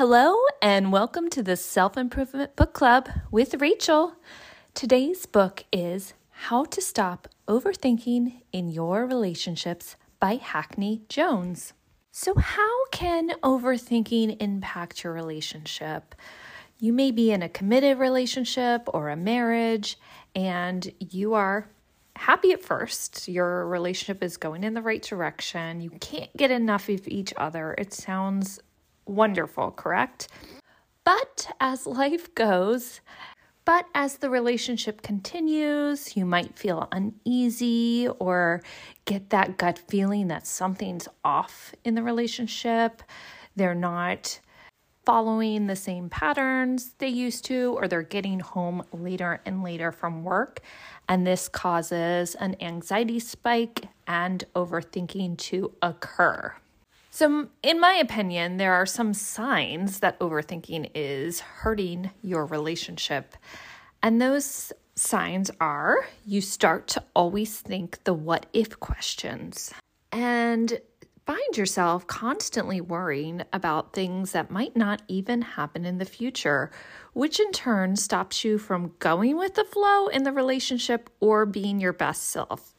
Hello, and welcome to the Self Improvement Book Club with Rachel. Today's book is How to Stop Overthinking in Your Relationships by Hackney Jones. So, how can overthinking impact your relationship? You may be in a committed relationship or a marriage, and you are happy at first. Your relationship is going in the right direction. You can't get enough of each other. It sounds wonderful, correct? But as life goes, but as the relationship continues, you might feel uneasy or get that gut feeling that something's off in the relationship. They're not following the same patterns they used to, or they're getting home later and later from work. And this causes an anxiety spike and overthinking to occur. So, in my opinion, there are some signs that overthinking is hurting your relationship. And those signs are you start to always think the what if questions and find yourself constantly worrying about things that might not even happen in the future, which in turn stops you from going with the flow in the relationship or being your best self.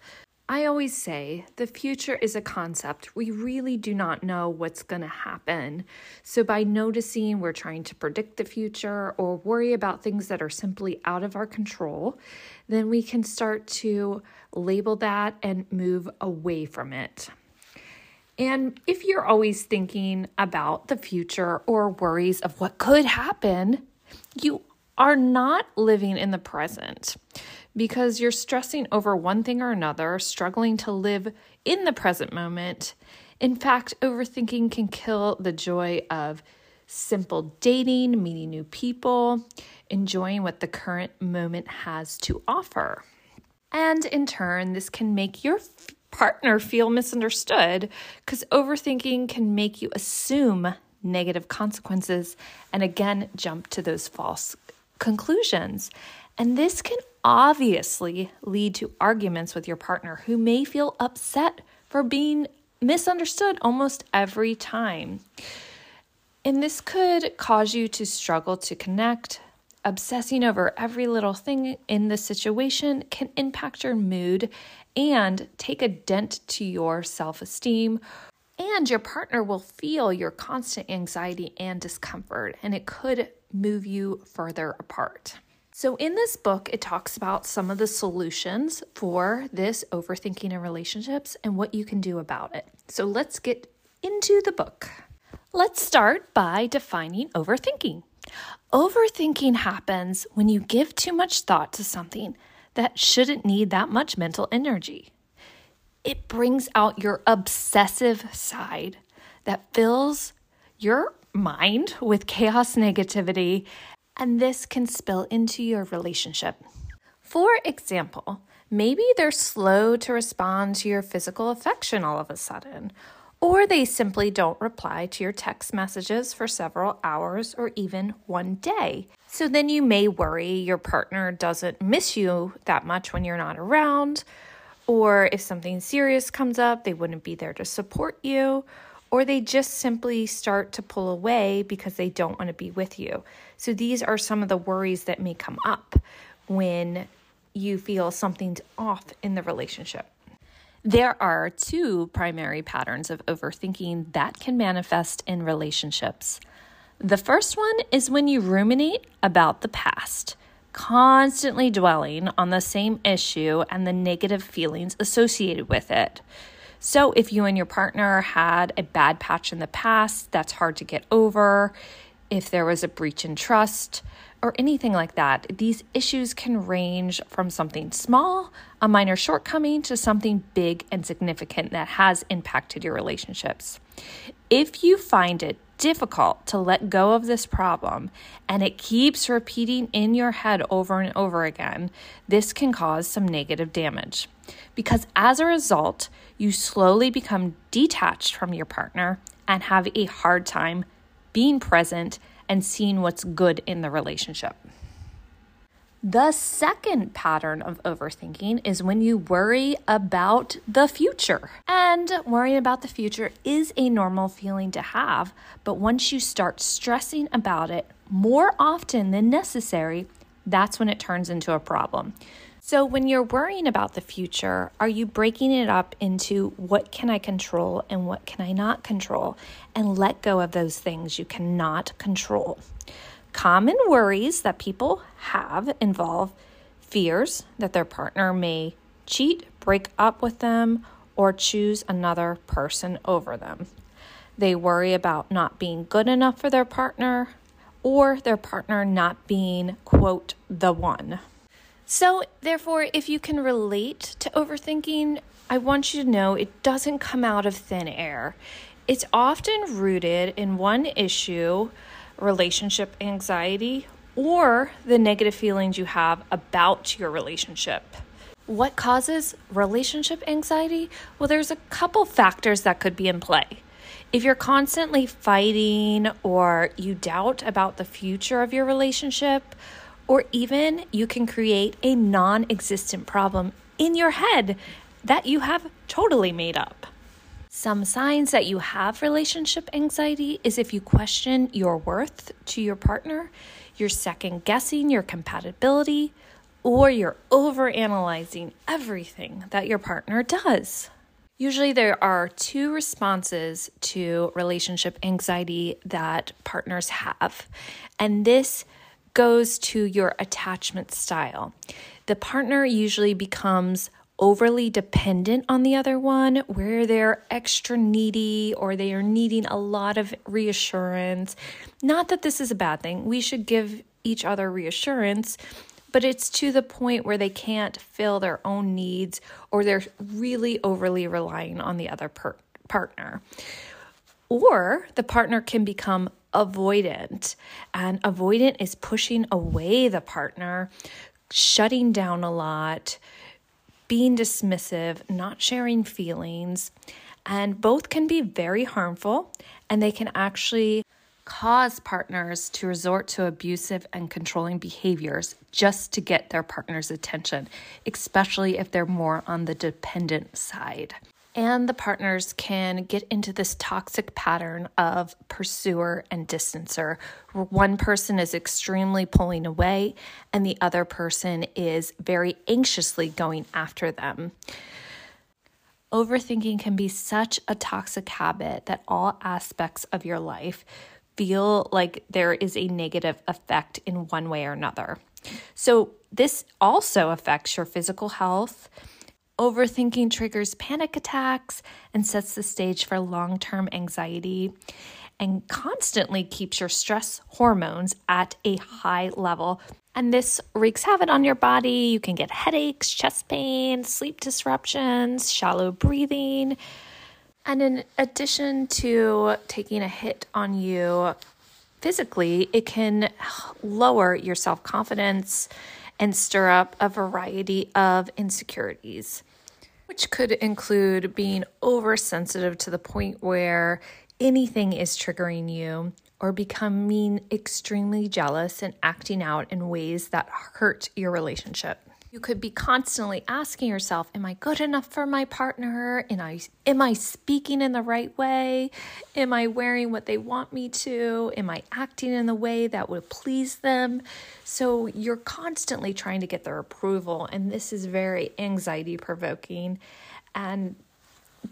I always say the future is a concept. We really do not know what's going to happen. So, by noticing we're trying to predict the future or worry about things that are simply out of our control, then we can start to label that and move away from it. And if you're always thinking about the future or worries of what could happen, you are not living in the present because you're stressing over one thing or another, struggling to live in the present moment. In fact, overthinking can kill the joy of simple dating, meeting new people, enjoying what the current moment has to offer. And in turn, this can make your partner feel misunderstood because overthinking can make you assume negative consequences and again jump to those false conclusions. And this can obviously lead to arguments with your partner who may feel upset for being misunderstood almost every time. And this could cause you to struggle to connect. Obsessing over every little thing in the situation can impact your mood and take a dent to your self esteem. And your partner will feel your constant anxiety and discomfort, and it could move you further apart. So, in this book, it talks about some of the solutions for this overthinking in relationships and what you can do about it. So, let's get into the book. Let's start by defining overthinking. Overthinking happens when you give too much thought to something that shouldn't need that much mental energy. It brings out your obsessive side that fills your mind with chaos negativity and this can spill into your relationship. For example, maybe they're slow to respond to your physical affection all of a sudden, or they simply don't reply to your text messages for several hours or even one day. So then you may worry your partner doesn't miss you that much when you're not around, or if something serious comes up, they wouldn't be there to support you or they just simply start to pull away because they don't want to be with you. So, these are some of the worries that may come up when you feel something's off in the relationship. There are two primary patterns of overthinking that can manifest in relationships. The first one is when you ruminate about the past, constantly dwelling on the same issue and the negative feelings associated with it. So, if you and your partner had a bad patch in the past that's hard to get over, if there was a breach in trust, or anything like that, these issues can range from something small, a minor shortcoming, to something big and significant that has impacted your relationships. If you find it difficult to let go of this problem and it keeps repeating in your head over and over again, this can cause some negative damage. Because as a result, you slowly become detached from your partner and have a hard time being present and seeing what's good in the relationship. The second pattern of overthinking is when you worry about the future. And worrying about the future is a normal feeling to have, but once you start stressing about it more often than necessary, that's when it turns into a problem. So, when you're worrying about the future, are you breaking it up into what can I control and what can I not control? And let go of those things you cannot control. Common worries that people have involve fears that their partner may cheat, break up with them, or choose another person over them. They worry about not being good enough for their partner or their partner not being, quote, the one. So, therefore, if you can relate to overthinking, I want you to know it doesn't come out of thin air. It's often rooted in one issue relationship anxiety or the negative feelings you have about your relationship. What causes relationship anxiety? Well, there's a couple factors that could be in play. If you're constantly fighting or you doubt about the future of your relationship, or even you can create a non existent problem in your head that you have totally made up. Some signs that you have relationship anxiety is if you question your worth to your partner, you're second guessing your compatibility, or you're over analyzing everything that your partner does. Usually, there are two responses to relationship anxiety that partners have, and this goes to your attachment style. The partner usually becomes overly dependent on the other one, where they're extra needy or they are needing a lot of reassurance. Not that this is a bad thing, we should give each other reassurance, but it's to the point where they can't fill their own needs or they're really overly relying on the other per- partner. Or the partner can become avoidant, and avoidant is pushing away the partner, shutting down a lot being dismissive, not sharing feelings, and both can be very harmful and they can actually cause partners to resort to abusive and controlling behaviors just to get their partner's attention, especially if they're more on the dependent side and the partners can get into this toxic pattern of pursuer and distancer. Where one person is extremely pulling away, and the other person is very anxiously going after them. Overthinking can be such a toxic habit that all aspects of your life feel like there is a negative effect in one way or another. So, this also affects your physical health Overthinking triggers panic attacks and sets the stage for long term anxiety and constantly keeps your stress hormones at a high level. And this wreaks havoc on your body. You can get headaches, chest pain, sleep disruptions, shallow breathing. And in addition to taking a hit on you physically, it can lower your self confidence and stir up a variety of insecurities which could include being oversensitive to the point where anything is triggering you or becoming extremely jealous and acting out in ways that hurt your relationship. You could be constantly asking yourself, Am I good enough for my partner? Am I, am I speaking in the right way? Am I wearing what they want me to? Am I acting in the way that would please them? So you're constantly trying to get their approval, and this is very anxiety provoking and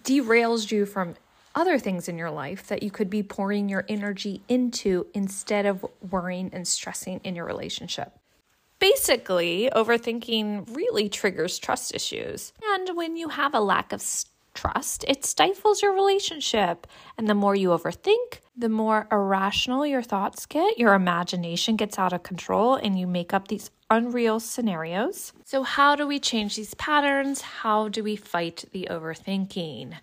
derails you from other things in your life that you could be pouring your energy into instead of worrying and stressing in your relationship. Basically, overthinking really triggers trust issues. And when you have a lack of trust, it stifles your relationship. And the more you overthink, the more irrational your thoughts get, your imagination gets out of control, and you make up these unreal scenarios. So, how do we change these patterns? How do we fight the overthinking?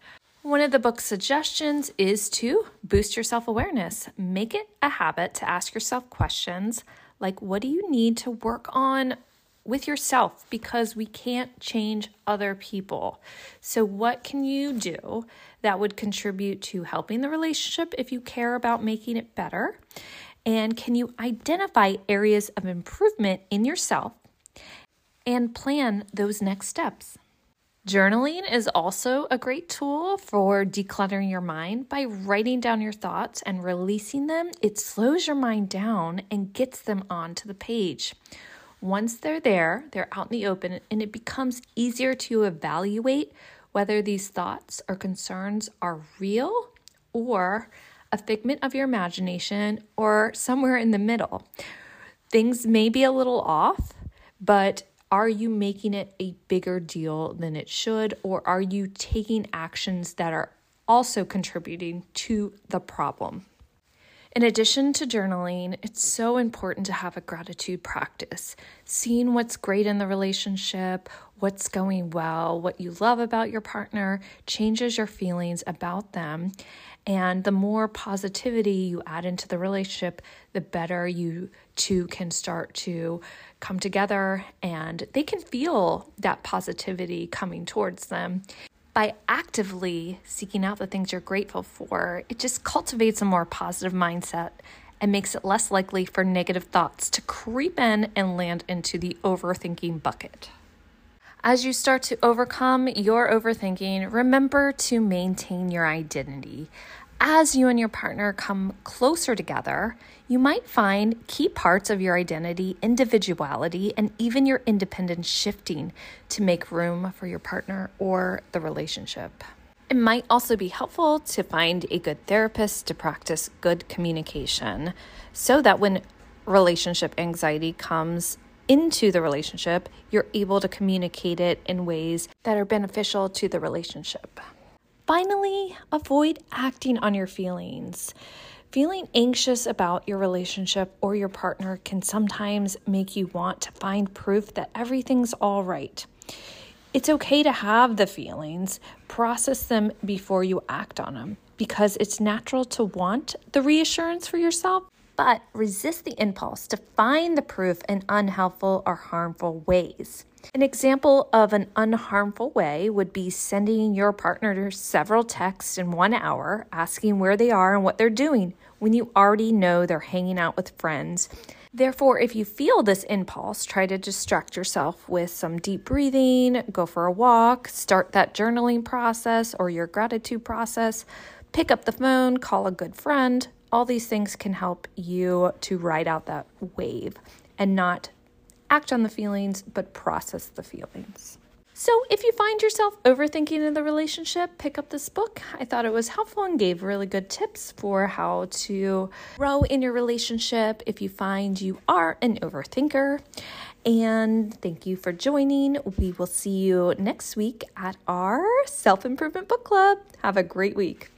One of the book's suggestions is to boost your self awareness. Make it a habit to ask yourself questions like, what do you need to work on with yourself? Because we can't change other people. So, what can you do that would contribute to helping the relationship if you care about making it better? And can you identify areas of improvement in yourself and plan those next steps. Journaling is also a great tool for decluttering your mind by writing down your thoughts and releasing them. It slows your mind down and gets them onto the page. Once they're there, they're out in the open, and it becomes easier to evaluate whether these thoughts or concerns are real or a figment of your imagination or somewhere in the middle. Things may be a little off, but are you making it a bigger deal than it should, or are you taking actions that are also contributing to the problem? In addition to journaling, it's so important to have a gratitude practice. Seeing what's great in the relationship, what's going well, what you love about your partner changes your feelings about them. And the more positivity you add into the relationship, the better you two can start to come together and they can feel that positivity coming towards them. By actively seeking out the things you're grateful for, it just cultivates a more positive mindset and makes it less likely for negative thoughts to creep in and land into the overthinking bucket. As you start to overcome your overthinking, remember to maintain your identity. As you and your partner come closer together, you might find key parts of your identity, individuality, and even your independence shifting to make room for your partner or the relationship. It might also be helpful to find a good therapist to practice good communication so that when relationship anxiety comes into the relationship, you're able to communicate it in ways that are beneficial to the relationship. Finally, avoid acting on your feelings. Feeling anxious about your relationship or your partner can sometimes make you want to find proof that everything's all right. It's okay to have the feelings, process them before you act on them because it's natural to want the reassurance for yourself but resist the impulse to find the proof in unhelpful or harmful ways. An example of an unharmful way would be sending your partner several texts in one hour asking where they are and what they're doing when you already know they're hanging out with friends. Therefore, if you feel this impulse, try to distract yourself with some deep breathing, go for a walk, start that journaling process or your gratitude process, pick up the phone, call a good friend, all these things can help you to ride out that wave and not act on the feelings, but process the feelings. So, if you find yourself overthinking in the relationship, pick up this book. I thought it was helpful and gave really good tips for how to grow in your relationship if you find you are an overthinker. And thank you for joining. We will see you next week at our self improvement book club. Have a great week.